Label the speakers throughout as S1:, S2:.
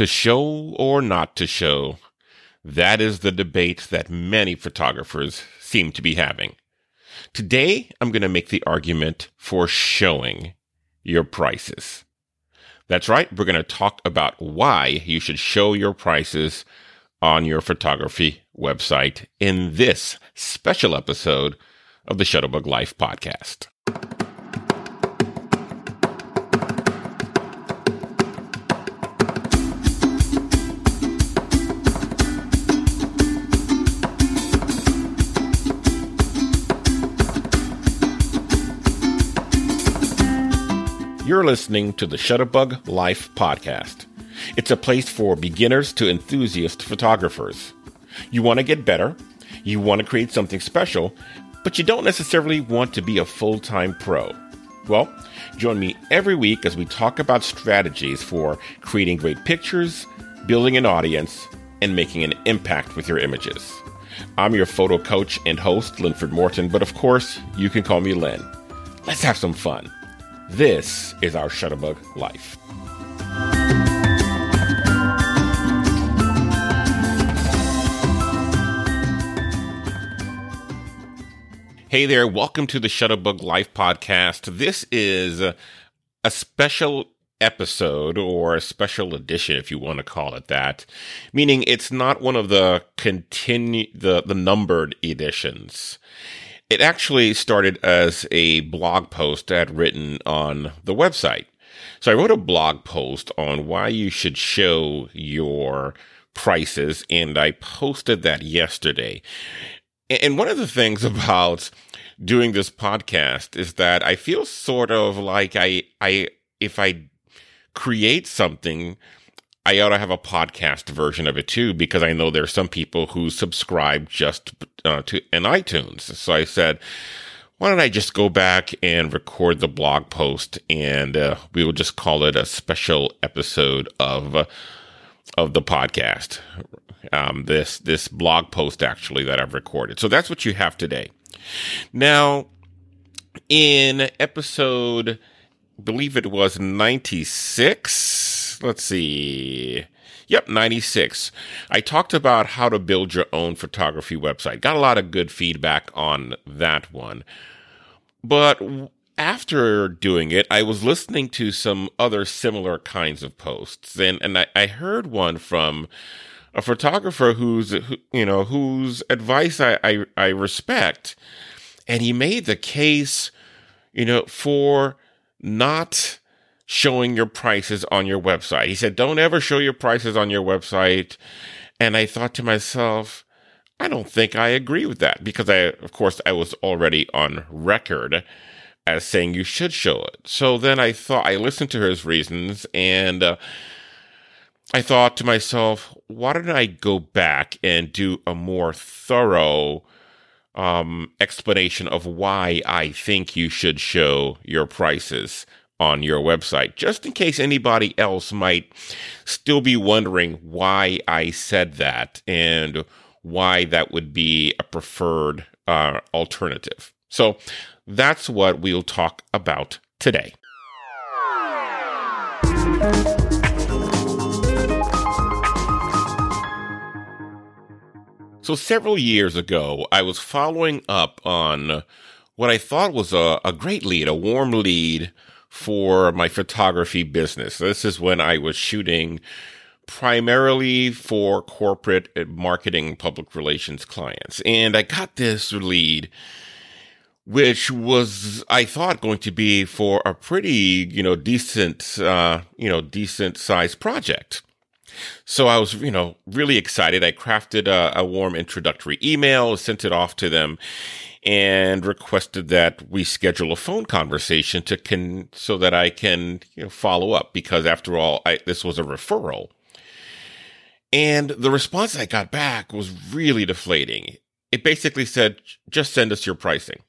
S1: To show or not to show, that is the debate that many photographers seem to be having. Today, I'm going to make the argument for showing your prices. That's right. We're going to talk about why you should show your prices on your photography website in this special episode of the Shutterbug Life podcast. You're listening to the Shutterbug Life podcast. It's a place for beginners to enthusiast photographers. You want to get better, you want to create something special, but you don't necessarily want to be a full time pro. Well, join me every week as we talk about strategies for creating great pictures, building an audience, and making an impact with your images. I'm your photo coach and host, Linford Morton, but of course, you can call me Lynn. Let's have some fun. This is our Shutterbug life. Hey there, welcome to the Shutterbug Life podcast. This is a, special episode or a special edition if you want to call it that meaning it's not one of the continue the the numbered editions it actually started as a blog post I had written on the website. So I wrote a blog post on why you should show your prices, and I posted that yesterday. And one of the things about doing this podcast is that I feel sort of like I, I, if I create something I ought to have a podcast version of it too, because I know there's some people who subscribe just uh, to in iTunes. So I said, why don't I just go back and record the blog post, and uh, we will just call it a special episode of uh, of the podcast. Um, this this blog post actually that I've recorded. So that's what you have today. Now, in episode, I believe it was ninety six let's see. Yep, 96. I talked about how to build your own photography website. Got a lot of good feedback on that one. But after doing it, I was listening to some other similar kinds of posts, and and I, I heard one from a photographer who's who, you know whose advice I, I I respect, and he made the case, you know, for not showing your prices on your website. He said, don't ever show your prices on your website. And I thought to myself, I don't think I agree with that because I, of course, I was already on record as saying you should show it. So then I thought, I listened to his reasons and uh, I thought to myself, why don't I go back and do a more thorough um, explanation of why I think you should show your prices on your website, just in case anybody else might still be wondering why I said that and why that would be a preferred uh, alternative. So that's what we'll talk about today. So, several years ago, I was following up on what I thought was a, a great lead, a warm lead for my photography business. This is when I was shooting primarily for corporate marketing public relations clients. And I got this lead, which was, I thought, going to be for a pretty, you know, decent, uh, you know, decent sized project. So I was, you know, really excited. I crafted a, a warm introductory email, sent it off to them, and requested that we schedule a phone conversation to can so that I can you know, follow up because after all, I, this was a referral. And the response I got back was really deflating. It basically said, just send us your pricing.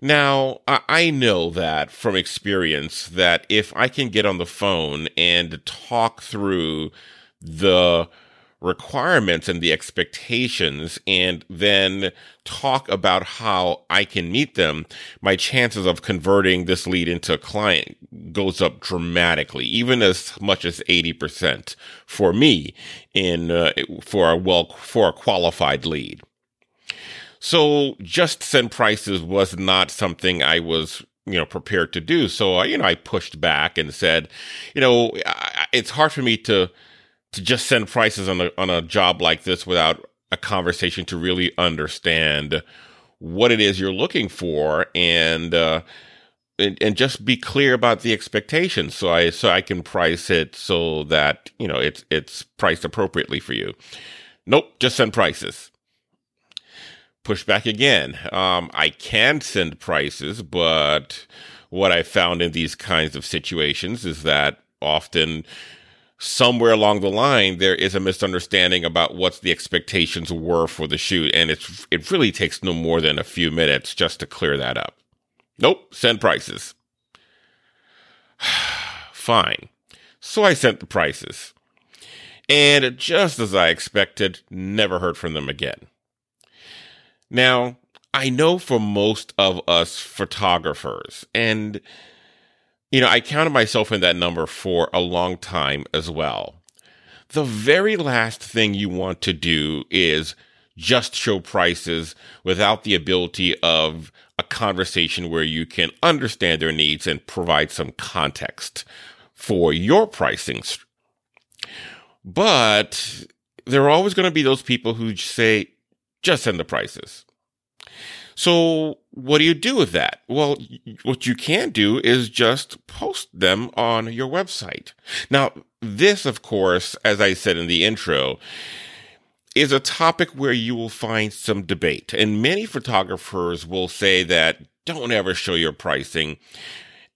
S1: Now, I know that from experience that if I can get on the phone and talk through the requirements and the expectations and then talk about how I can meet them, my chances of converting this lead into a client goes up dramatically, even as much as 80% for me in, uh, for a well, for a qualified lead. So just send prices was not something I was you know prepared to do so you know i pushed back and said you know it's hard for me to to just send prices on a on a job like this without a conversation to really understand what it is you're looking for and uh, and, and just be clear about the expectations so I so I can price it so that you know it's it's priced appropriately for you. Nope, just send prices. Push back again. Um, I can send prices, but what I found in these kinds of situations is that often somewhere along the line there is a misunderstanding about what the expectations were for the shoot and it's it really takes no more than a few minutes just to clear that up. Nope send prices. Fine. So i sent the prices. And just as i expected never heard from them again. Now i know for most of us photographers and you know, I counted myself in that number for a long time as well. The very last thing you want to do is just show prices without the ability of a conversation where you can understand their needs and provide some context for your pricing. But there are always going to be those people who say, just send the prices. So what do you do with that? Well, what you can do is just post them on your website. Now, this, of course, as I said in the intro, is a topic where you will find some debate. And many photographers will say that don't ever show your pricing.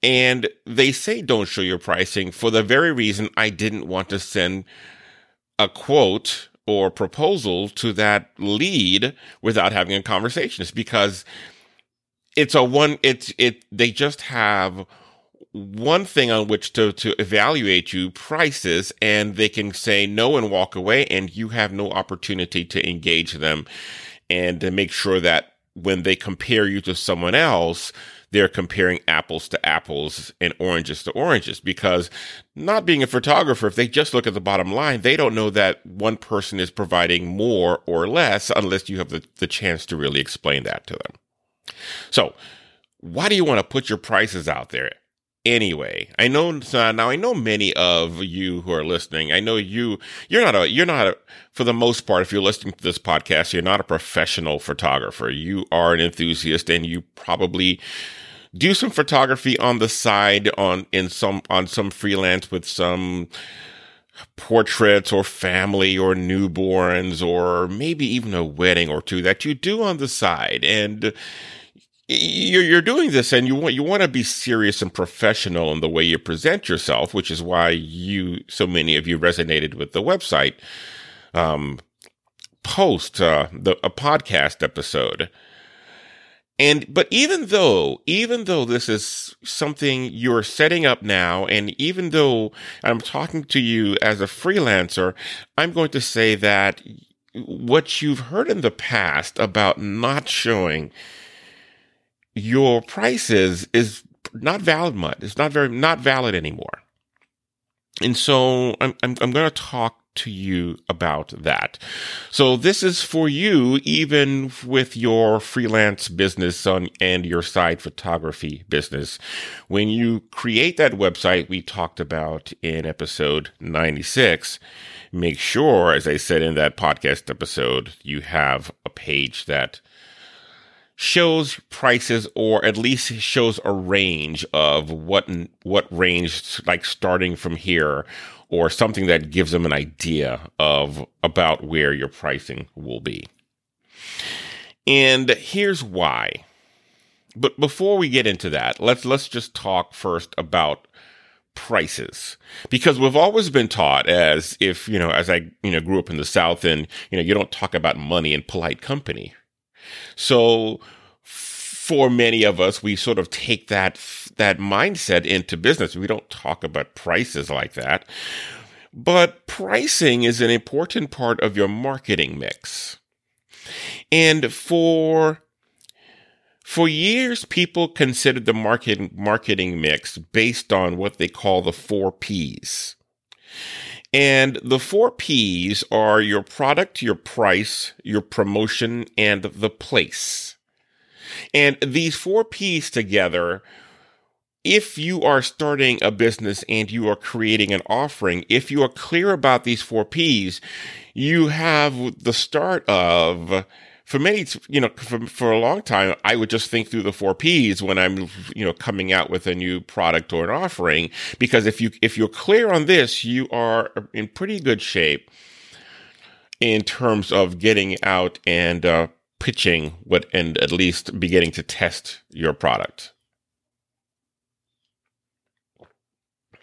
S1: And they say don't show your pricing for the very reason I didn't want to send a quote or proposal to that lead without having a conversation. It's because it's a one, it's, it, they just have one thing on which to, to evaluate you prices and they can say no and walk away and you have no opportunity to engage them and to make sure that when they compare you to someone else, they're comparing apples to apples and oranges to oranges because not being a photographer, if they just look at the bottom line, they don't know that one person is providing more or less unless you have the, the chance to really explain that to them. So why do you want to put your prices out there? anyway. I know now I know many of you who are listening. I know you you're not a you're not a for the most part if you're listening to this podcast, you're not a professional photographer. You are an enthusiast and you probably do some photography on the side on in some on some freelance with some portraits or family or newborns or maybe even a wedding or two that you do on the side and you're, you're doing this and you want you want to be serious and professional in the way you present yourself, which is why you so many of you resonated with the website um, post uh, the a podcast episode. And but even though even though this is something you're setting up now, and even though I'm talking to you as a freelancer, I'm going to say that what you've heard in the past about not showing your prices is not valid much. It's not very not valid anymore. And so I'm I'm, I'm going to talk to you about that. So this is for you, even with your freelance business on, and your side photography business. When you create that website we talked about in episode 96, make sure, as I said in that podcast episode, you have a page that shows prices or at least shows a range of what what range like starting from here or something that gives them an idea of about where your pricing will be. And here's why. But before we get into that, let's let's just talk first about prices because we've always been taught as if you know as i you know grew up in the south and you know you don't talk about money in polite company so for many of us, we sort of take that, that mindset into business. We don't talk about prices like that. But pricing is an important part of your marketing mix. And for for years, people considered the marketing marketing mix based on what they call the four P's. And the four P's are your product, your price, your promotion, and the place. And these four P's together, if you are starting a business and you are creating an offering, if you are clear about these four P's, you have the start of for many, you know, for, for a long time, I would just think through the four P's when I'm, you know, coming out with a new product or an offering. Because if you, if you're clear on this, you are in pretty good shape in terms of getting out and, uh, pitching what, and at least beginning to test your product.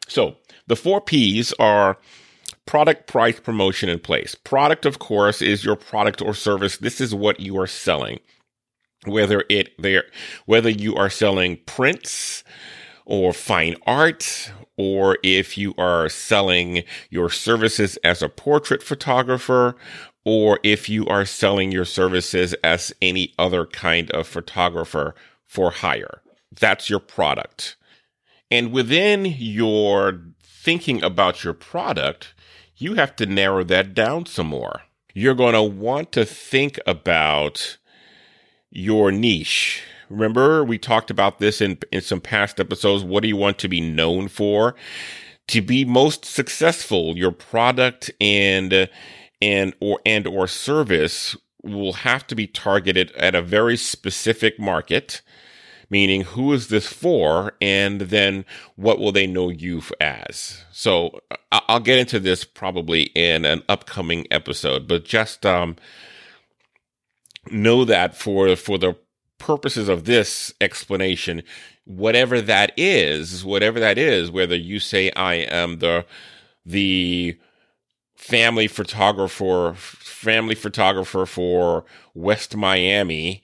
S1: So the four P's are product price promotion in place. Product, of course, is your product or service. This is what you are selling. Whether it there, whether you are selling prints or fine art, or if you are selling your services as a portrait photographer, or if you are selling your services as any other kind of photographer for hire. That's your product. And within your thinking about your product, you have to narrow that down some more. You're going to want to think about your niche. Remember, we talked about this in, in some past episodes. What do you want to be known for? To be most successful, your product and and or and or service will have to be targeted at a very specific market meaning who is this for and then what will they know you as. So i'll get into this probably in an upcoming episode but just um, know that for for the purposes of this explanation whatever that is whatever that is whether you say i am the the family photographer family photographer for west miami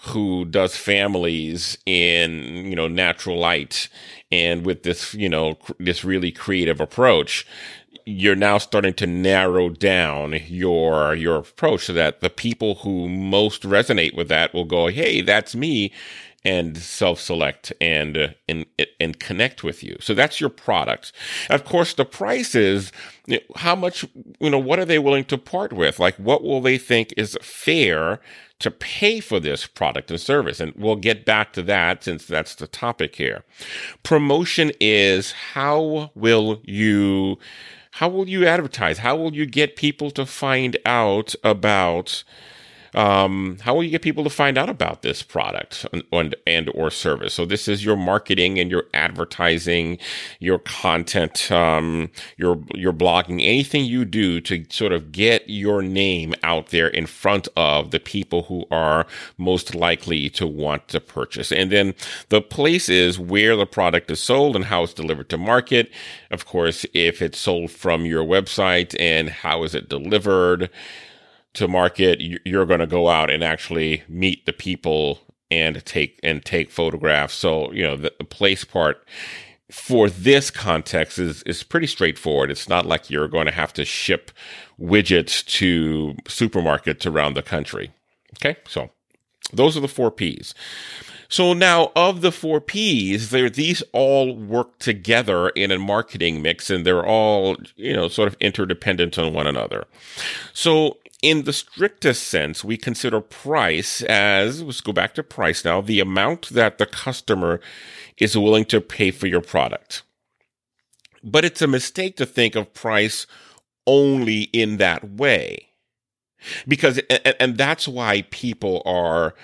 S1: who does families in you know natural light and with this you know this really creative approach. You're now starting to narrow down your your approach so that the people who most resonate with that will go hey that's me and self-select and uh, and and connect with you. So that's your product. Of course, the price is how much you know. What are they willing to part with? Like, what will they think is fair to pay for this product and service? And we'll get back to that since that's the topic here. Promotion is how will you how will you advertise? How will you get people to find out about um, how will you get people to find out about this product and, and or service? So this is your marketing and your advertising, your content, um, your your blogging, anything you do to sort of get your name out there in front of the people who are most likely to want to purchase. And then the place is where the product is sold and how it's delivered to market. Of course, if it's sold from your website and how is it delivered to market, you're going to go out and actually meet the people and take and take photographs. So you know the, the place part for this context is is pretty straightforward. It's not like you're going to have to ship widgets to supermarkets around the country. Okay, so those are the four P's. So now of the four P's, these all work together in a marketing mix and they're all, you know, sort of interdependent on one another. So in the strictest sense, we consider price as, let's go back to price now, the amount that the customer is willing to pay for your product. But it's a mistake to think of price only in that way. Because, and that's why people are,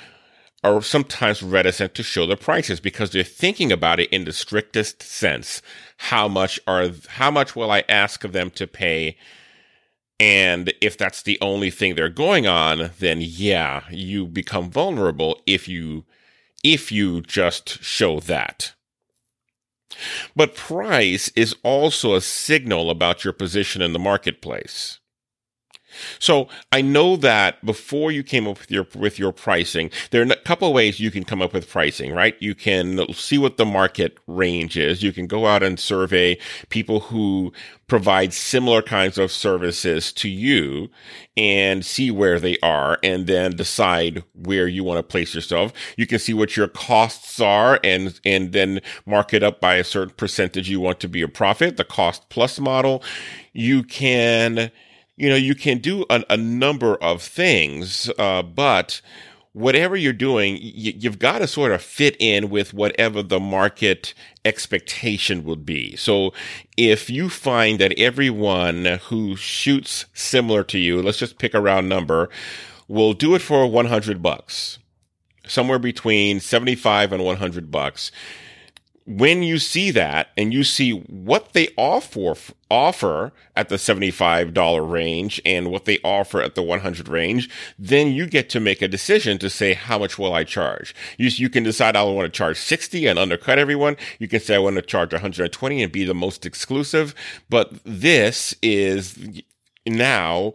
S1: are sometimes reticent to show their prices because they're thinking about it in the strictest sense. How much are, how much will I ask of them to pay and if that's the only thing they're going on, then yeah, you become vulnerable if you if you just show that. But price is also a signal about your position in the marketplace. So I know that before you came up with your with your pricing, there are a couple of ways you can come up with pricing, right? You can see what the market range is. You can go out and survey people who provide similar kinds of services to you and see where they are and then decide where you want to place yourself. You can see what your costs are and and then mark it up by a certain percentage you want to be a profit, the cost plus model. You can you know, you can do a, a number of things, uh, but whatever you're doing, y- you've got to sort of fit in with whatever the market expectation would be. So if you find that everyone who shoots similar to you, let's just pick a round number, will do it for 100 bucks, somewhere between 75 and 100 bucks when you see that and you see what they offer offer at the $75 range and what they offer at the 100 range, then you get to make a decision to say, how much will I charge? You, you can decide I want to charge 60 and undercut everyone. You can say I want to charge 120 and be the most exclusive. But this is now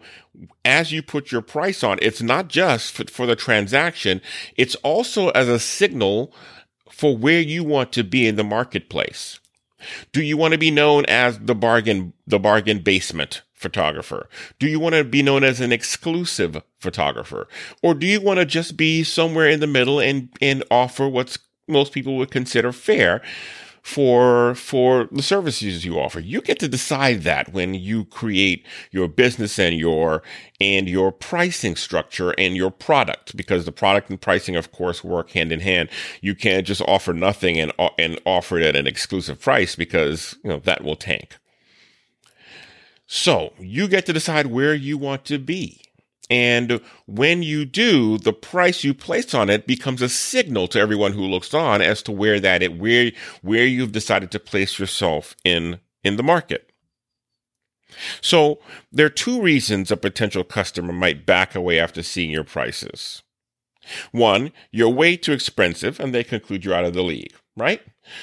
S1: as you put your price on, it's not just for, for the transaction. It's also as a signal for where you want to be in the marketplace. Do you want to be known as the bargain, the bargain basement photographer? Do you want to be known as an exclusive photographer? Or do you want to just be somewhere in the middle and, and offer what's most people would consider fair? For for the services you offer. You get to decide that when you create your business and your and your pricing structure and your product because the product and pricing of course work hand in hand. You can't just offer nothing and and offer it at an exclusive price because, you know, that will tank. So, you get to decide where you want to be. And when you do, the price you place on it becomes a signal to everyone who looks on as to where that it, where, where you've decided to place yourself in, in the market. So there are two reasons a potential customer might back away after seeing your prices. One, you're way too expensive and they conclude you're out of the league, right?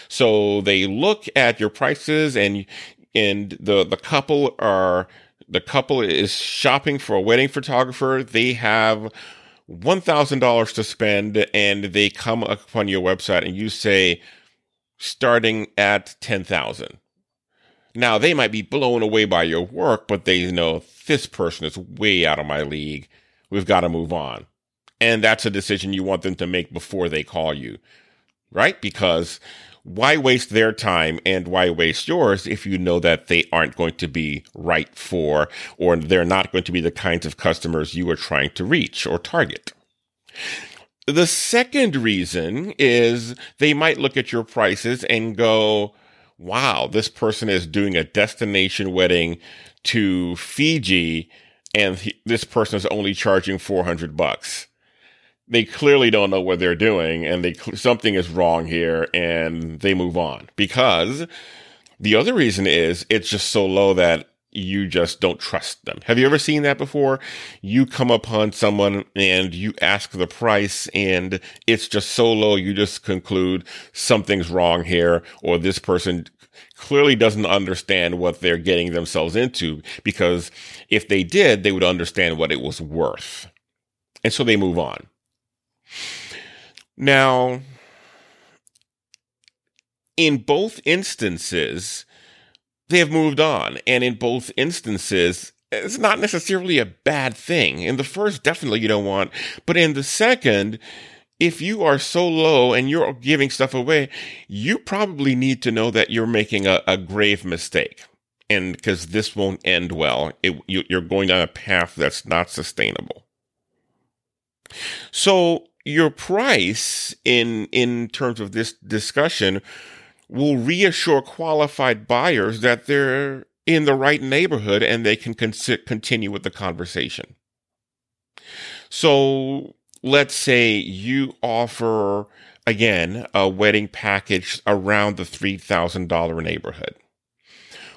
S1: So they look at your prices and, and the, the couple are the couple is shopping for a wedding photographer. They have $1,000 to spend and they come upon your website and you say, starting at 10,000. Now they might be blown away by your work, but they know this person is way out of my league. We've got to move on. And that's a decision you want them to make before they call you, right? Because why waste their time and why waste yours if you know that they aren't going to be right for or they're not going to be the kinds of customers you are trying to reach or target? The second reason is they might look at your prices and go, wow, this person is doing a destination wedding to Fiji and he, this person is only charging 400 bucks they clearly don't know what they're doing and they something is wrong here and they move on because the other reason is it's just so low that you just don't trust them. Have you ever seen that before? You come upon someone and you ask the price and it's just so low you just conclude something's wrong here or this person clearly doesn't understand what they're getting themselves into because if they did, they would understand what it was worth. And so they move on. Now, in both instances, they have moved on. And in both instances, it's not necessarily a bad thing. In the first, definitely you don't want, but in the second, if you are so low and you're giving stuff away, you probably need to know that you're making a, a grave mistake. And because this won't end well, it, you, you're going down a path that's not sustainable. So your price in in terms of this discussion will reassure qualified buyers that they're in the right neighborhood and they can con- continue with the conversation. So let's say you offer again a wedding package around the $3,000 neighborhood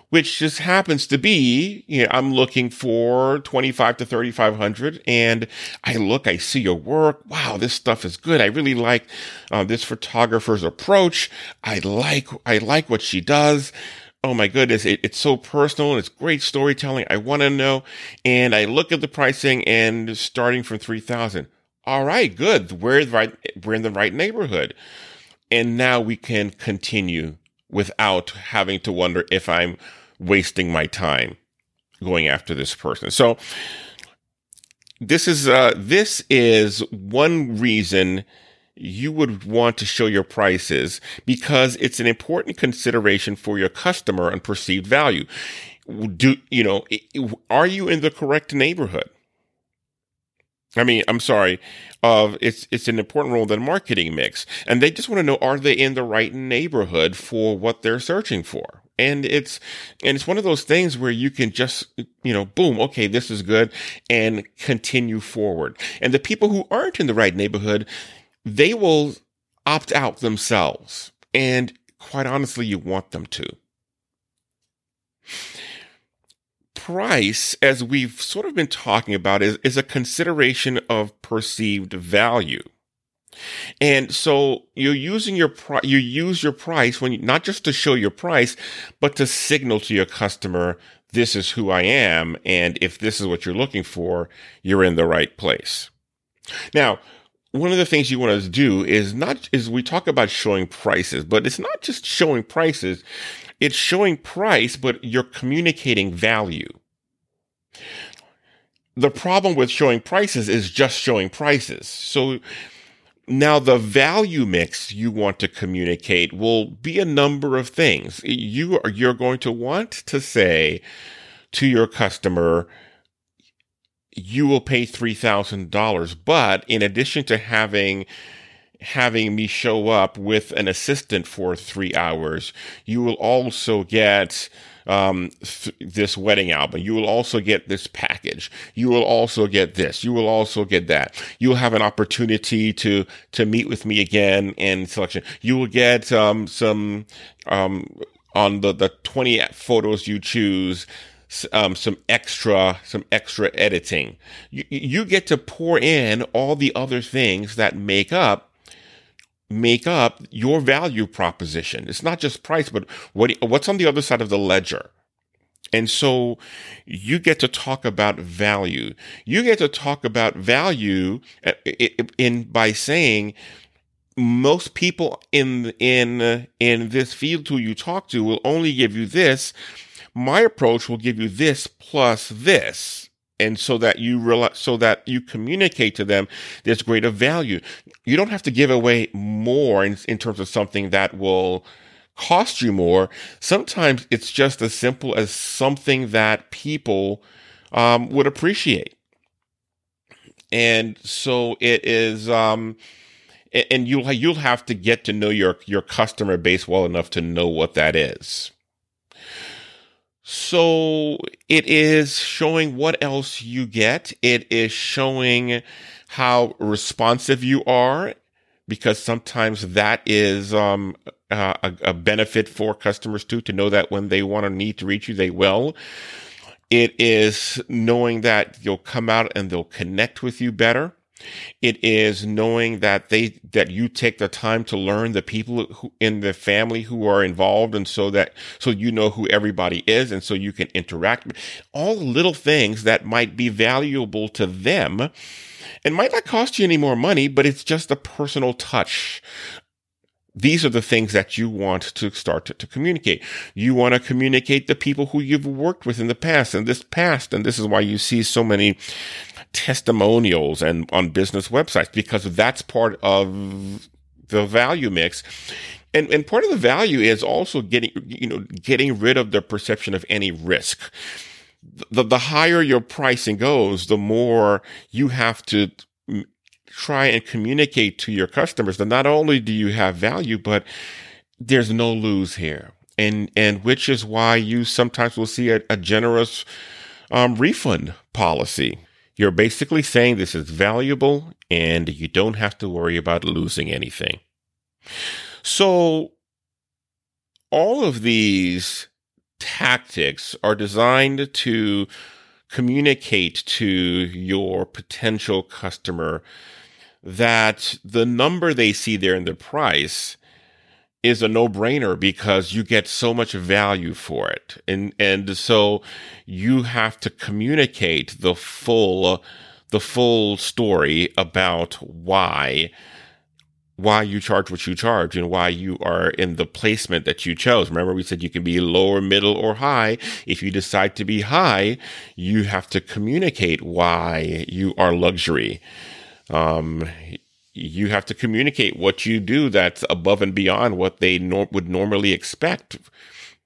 S1: which just happens to be, you know, I'm looking for 25 to 3,500 and I look, I see your work. Wow, this stuff is good. I really like uh, this photographer's approach. I like, I like what she does. oh my goodness, it, it's so personal and it's great storytelling. I want to know. And I look at the pricing and starting from 3000 all right, good. We're right. We're in the right neighborhood. And now we can continue without having to wonder if I'm wasting my time going after this person. So this is, uh, this is one reason you would want to show your prices because it's an important consideration for your customer and perceived value. Do, you know, are you in the correct neighborhood? I mean, I'm sorry. Of uh, it's it's an important role in the marketing mix, and they just want to know are they in the right neighborhood for what they're searching for. And it's and it's one of those things where you can just you know boom okay this is good and continue forward. And the people who aren't in the right neighborhood, they will opt out themselves. And quite honestly, you want them to price, as we've sort of been talking about, is, is a consideration of perceived value. And so you're using your pri- you use your price when you, not just to show your price, but to signal to your customer, this is who I am. And if this is what you're looking for, you're in the right place. Now, one of the things you want to do is not, is we talk about showing prices, but it's not just showing prices. It's showing price, but you're communicating value. The problem with showing prices is just showing prices. So now the value mix you want to communicate will be a number of things. You are, you're going to want to say to your customer, you will pay $3,000. But in addition to having having me show up with an assistant for three hours, you will also get um, th- this wedding album. You will also get this package. You will also get this. You will also get that. You will have an opportunity to to meet with me again in selection. You will get um, some um, on the the twenty photos you choose um, some extra some extra editing. You, you get to pour in all the other things that make up make up your value proposition. It's not just price, but what what's on the other side of the ledger. And so you get to talk about value. You get to talk about value uh, in by saying most people in in in this field who you talk to will only give you this my approach will give you this plus this. And so that you realize, so that you communicate to them there's greater value. You don't have to give away more in, in terms of something that will cost you more. Sometimes it's just as simple as something that people um, would appreciate. And so it is, um, and you'll you'll have to get to know your your customer base well enough to know what that is. So it is showing what else you get. It is showing how responsive you are because sometimes that is um, a, a, benefit for customers too to know that when they want to need to reach you, they will. It is knowing that you'll come out and they'll connect with you better. It is knowing that they, that you take the time to learn the people who, in the family who are involved. And so that, so you know who everybody is. And so you can interact. All little things that might be valuable to them and might not cost you any more money, but it's just a personal touch these are the things that you want to start to, to, communicate. You want to communicate the people who you've worked with in the past and this past. And this is why you see so many testimonials and on business websites because that's part of the value mix. And, and part of the value is also getting, you know, getting rid of the perception of any risk. The, the higher your pricing goes, the more you have to try and communicate to your customers that not only do you have value, but there's no lose here. And, and which is why you sometimes will see a, a generous um, refund policy you're basically saying this is valuable and you don't have to worry about losing anything. So all of these tactics are designed to communicate to your potential customer that the number they see there in the price is a no-brainer because you get so much value for it. And and so you have to communicate the full the full story about why why you charge what you charge and why you are in the placement that you chose. Remember, we said you can be lower, middle, or high. If you decide to be high, you have to communicate why you are luxury. Um, you have to communicate what you do that's above and beyond what they nor- would normally expect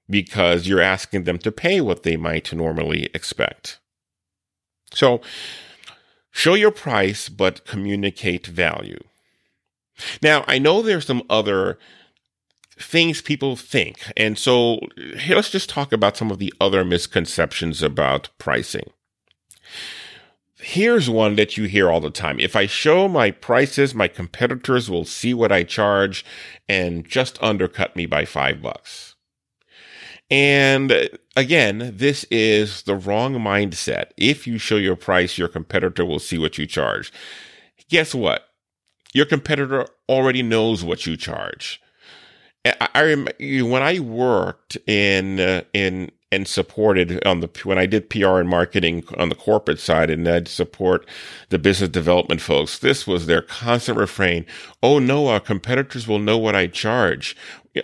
S1: because you're asking them to pay what they might normally expect. So, show your price, but communicate value. Now, I know there's some other things people think. And so here, let's just talk about some of the other misconceptions about pricing. Here's one that you hear all the time. If I show my prices, my competitors will see what I charge and just undercut me by five bucks. And again, this is the wrong mindset. If you show your price, your competitor will see what you charge. Guess what? your competitor already knows what you charge. I, I when I worked in uh, in and supported on the when I did PR and marketing on the corporate side, and I'd support the business development folks. This was their constant refrain: "Oh no, our competitors will know what I charge.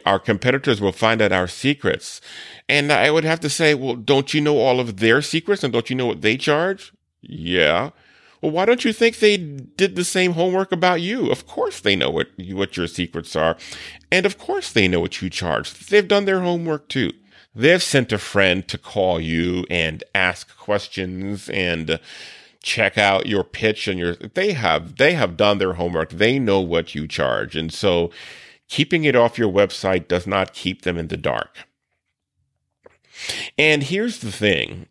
S1: Our competitors will find out our secrets." And I would have to say, "Well, don't you know all of their secrets, and don't you know what they charge?" Yeah. Well, why don't you think they did the same homework about you? Of course they know what what your secrets are. And of course they know what you charge. They've done their homework too. They've sent a friend to call you and ask questions and check out your pitch and your they have they have done their homework. They know what you charge. And so keeping it off your website does not keep them in the dark. And here's the thing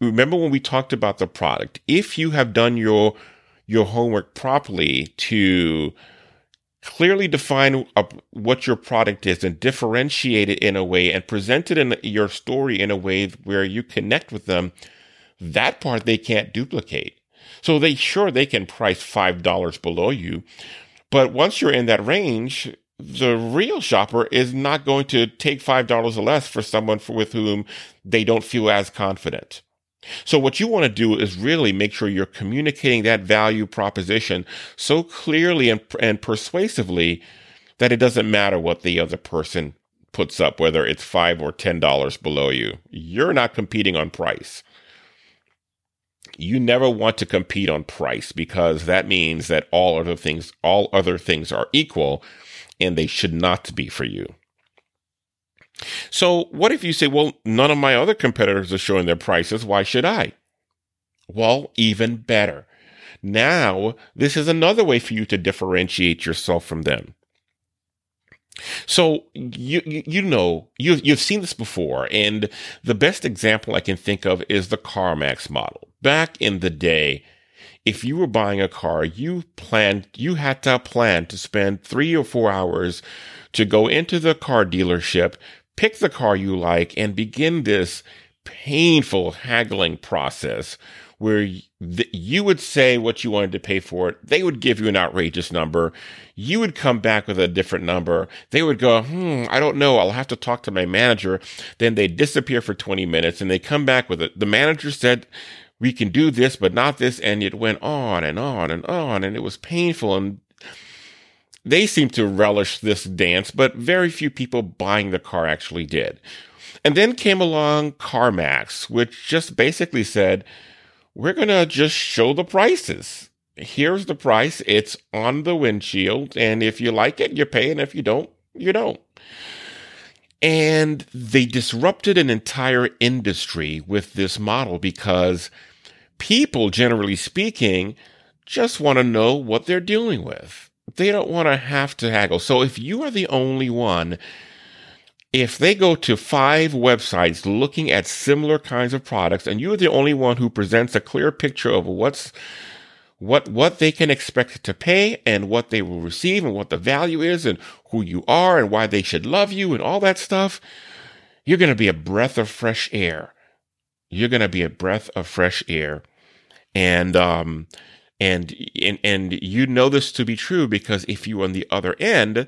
S1: remember when we talked about the product, if you have done your your homework properly to clearly define what your product is and differentiate it in a way and present it in your story in a way where you connect with them, that part they can't duplicate. So they sure they can price five dollars below you, but once you're in that range, the real shopper is not going to take five dollars or less for someone for, with whom they don't feel as confident. So what you want to do is really make sure you're communicating that value proposition so clearly and, and persuasively that it doesn't matter what the other person puts up, whether it's five or ten dollars below you. You're not competing on price. You never want to compete on price because that means that all other things, all other things are equal and they should not be for you. So, what if you say, well, none of my other competitors are showing their prices. Why should I? Well, even better. Now, this is another way for you to differentiate yourself from them. So you you know you you've seen this before, and the best example I can think of is the CarMax model. Back in the day, if you were buying a car, you planned you had to plan to spend three or four hours to go into the car dealership, pick the car you like and begin this painful haggling process where you would say what you wanted to pay for it. They would give you an outrageous number. You would come back with a different number. They would go, hmm, I don't know. I'll have to talk to my manager. Then they disappear for 20 minutes and they come back with it. The manager said, we can do this, but not this. And it went on and on and on. And it was painful. And they seem to relish this dance, but very few people buying the car actually did. And then came along CarMax, which just basically said, we're going to just show the prices. Here's the price. It's on the windshield. And if you like it, you pay. And if you don't, you don't. And they disrupted an entire industry with this model because people, generally speaking, just want to know what they're dealing with they don't want to have to haggle. So if you are the only one, if they go to five websites looking at similar kinds of products and you're the only one who presents a clear picture of what's what what they can expect to pay and what they will receive and what the value is and who you are and why they should love you and all that stuff, you're going to be a breath of fresh air. You're going to be a breath of fresh air. And um and, and, and you know this to be true because if you were on the other end,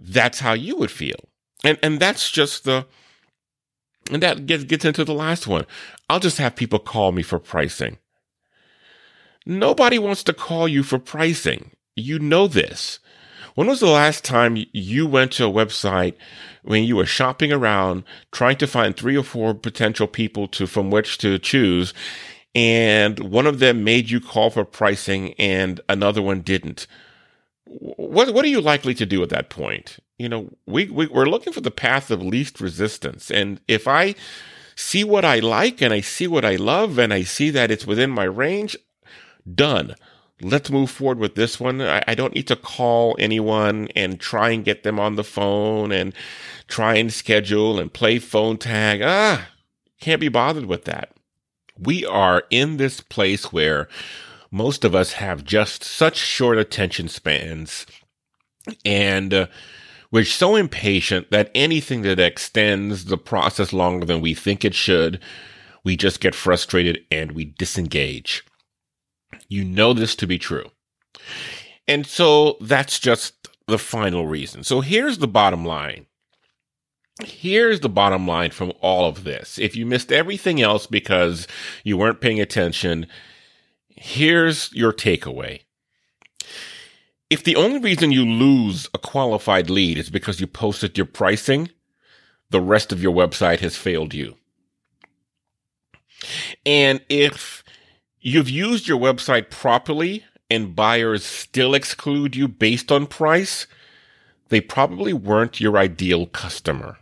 S1: that's how you would feel. And and that's just the and that gets gets into the last one. I'll just have people call me for pricing. Nobody wants to call you for pricing. You know this. When was the last time you went to a website when you were shopping around trying to find three or four potential people to from which to choose and one of them made you call for pricing and another one didn't? What what are you likely to do at that point? You know, we, we we're looking for the path of least resistance and if I see what I like and I see what I love and I see that it's within my range, done. Let's move forward with this one. I, I, don't need to call anyone and try and get them on the phone and try and schedule and play phone tag. Ah, can't be bothered with that. We are in this place where most of us have just such short attention spans and uh, we're so impatient that anything that extends the process longer than we think it should, we just get frustrated and we disengage. You know this to be true. And so that's just the final reason. So here's the bottom line. Here's the bottom line from all of this. If you missed everything else because you weren't paying attention, here's your takeaway. If the only reason you lose a qualified lead is because you posted your pricing, the rest of your website has failed you. And if you've used your website properly and buyers still exclude you based on price, they probably weren't your ideal customer.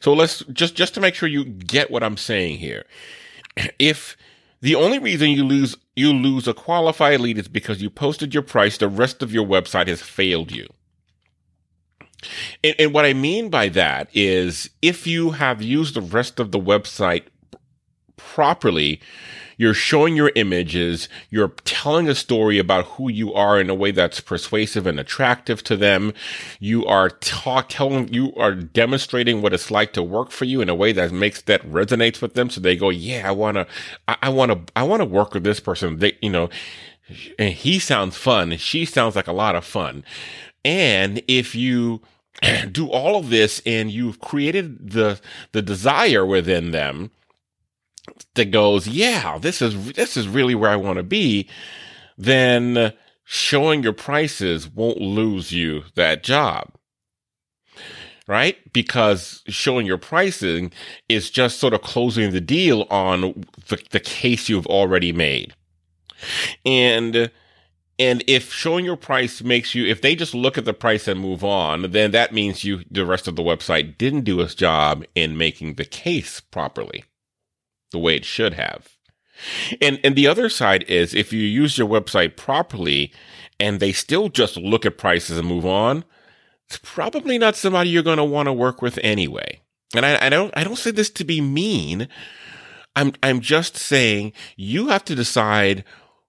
S1: So let's just, just to make sure you get what I'm saying here. If the only reason you lose, you lose a qualified lead is because you posted your price, the rest of your website has failed you. And, and what I mean by that is if you have used the rest of the website properly, you're showing your images, you're telling a story about who you are in a way that's persuasive and attractive to them. You are talk, telling, you are demonstrating what it's like to work for you in a way that makes that resonates with them. So they go, yeah, I want to, I want to, I want to work with this person. They, you know, and he sounds fun. She sounds like a lot of fun. And if you, do all of this and you've created the the desire within them that goes, yeah, this is, this is really where I want to be, then showing your prices won't lose you that job. Right? Because showing your pricing is just sort of closing the deal on the, the case you've already made. And, and if showing your price makes you, if they just look at the price and move on, then that means you, the rest of the website didn't do its job in making the case properly the way it should have. And and the other side is if you use your website properly and they still just look at prices and move on, it's probably not somebody you're going to want to work with anyway. And I, I don't I don't say this to be mean. I'm I'm just saying you have to decide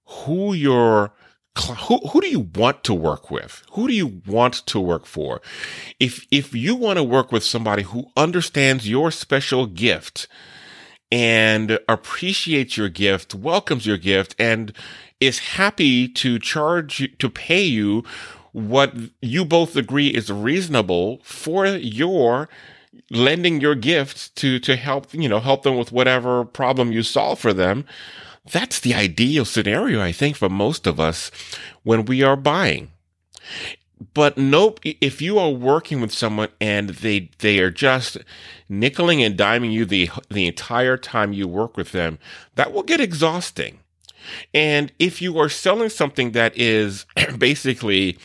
S1: who your who who do you want to work with? Who do you want to work for? If if you want to work with somebody who understands your special gift, and appreciates your gift, welcomes your gift, and is happy to charge to pay you what you both agree is reasonable for your lending your gift to to help you know help them with whatever problem you solve for them. That's the ideal scenario i think for most of us when we are buying but nope, if you are working with someone and they they are just nickeling and diming you the the entire time you work with them, that will get exhausting. And if you are selling something that is basically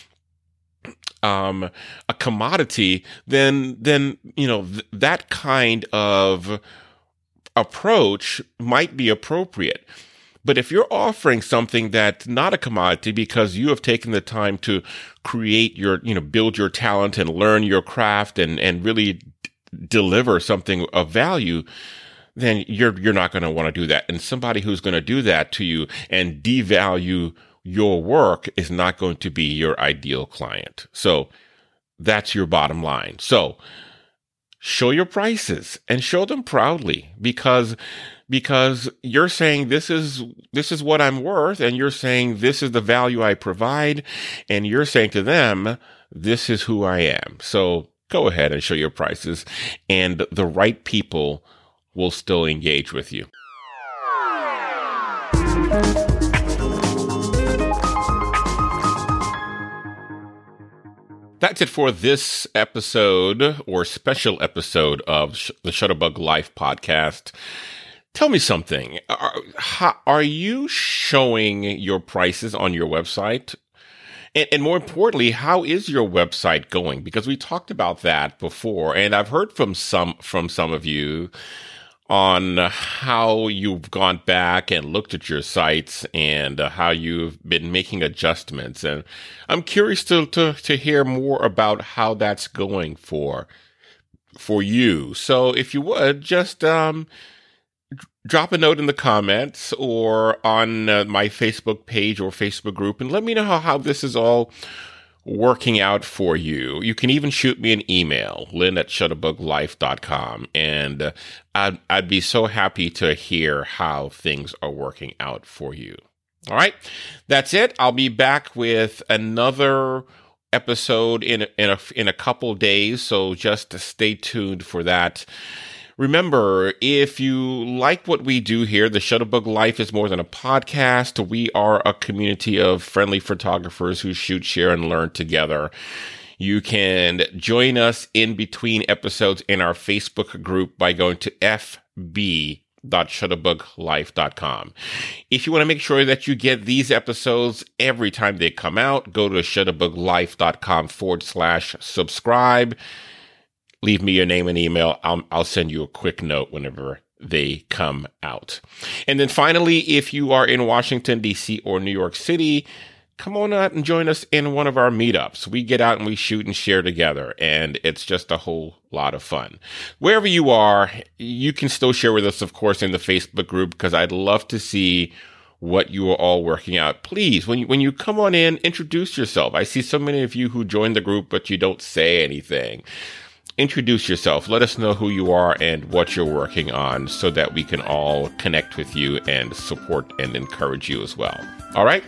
S1: um, a commodity, then then you know th- that kind of approach might be appropriate. But if you're offering something that's not a commodity because you have taken the time to create your, you know, build your talent and learn your craft and, and really d- deliver something of value, then you're, you're not going to want to do that. And somebody who's going to do that to you and devalue your work is not going to be your ideal client. So that's your bottom line. So show your prices and show them proudly because because you're saying this is this is what I'm worth and you're saying this is the value I provide and you're saying to them this is who I am. So go ahead and show your prices and the right people will still engage with you. That's it for this episode or special episode of the Shutterbug Life podcast. Tell me something. Are, how, are you showing your prices on your website? And, and, more importantly, how is your website going? Because we talked about that before, and I've heard from some from some of you on how you've gone back and looked at your sites and uh, how you've been making adjustments. And I'm curious to, to, to hear more about how that's going for, for you. So if you would just, um, drop a note in the comments or on uh, my Facebook page or Facebook group and let me know how, how this is all working out for you. You can even shoot me an email, lynn at shutterbuglife.com. And uh, I'd, I'd be so happy to hear how things are working out for you. All right. That's it. I'll be back with another episode in, in a, in a couple days. So just stay tuned for that. Remember, if you like what we do here, the Shutterbug Life is more than a podcast. We are a community of friendly photographers who shoot, share, and learn together. You can join us in between episodes in our Facebook group by going to FB fb.shutterbuglife.com. If you want to make sure that you get these episodes every time they come out, go to shutterbuglife.com forward slash subscribe leave me your name and email. I'll, I'll send you a quick note whenever they come out. And then finally, if you are in Washington, D.C. or New York City, come on out and join us in one of our meetups. We get out and we shoot and share together, and it's just a whole lot of fun. Wherever you are, you can still share with us, of course, in the Facebook group, because I'd love to see what you are all working out. Please, when you, when you come on in, introduce yourself. I see so many of you who join the group, but you don't say anything introduce yourself. Let us know who you are and what you're working on so that we can all connect with you and support and encourage you as well. All right.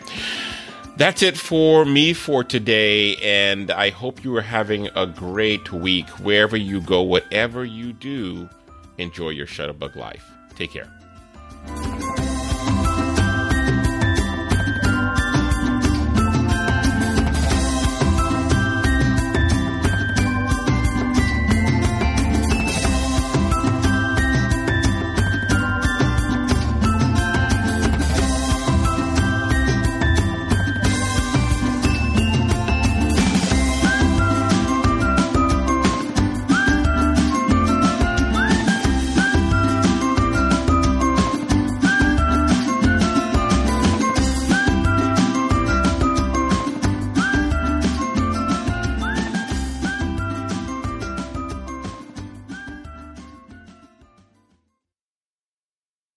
S1: That's it for me for today, and I hope you are having a great week wherever you go, whatever you do. Enjoy your Shutterbug life. Take care.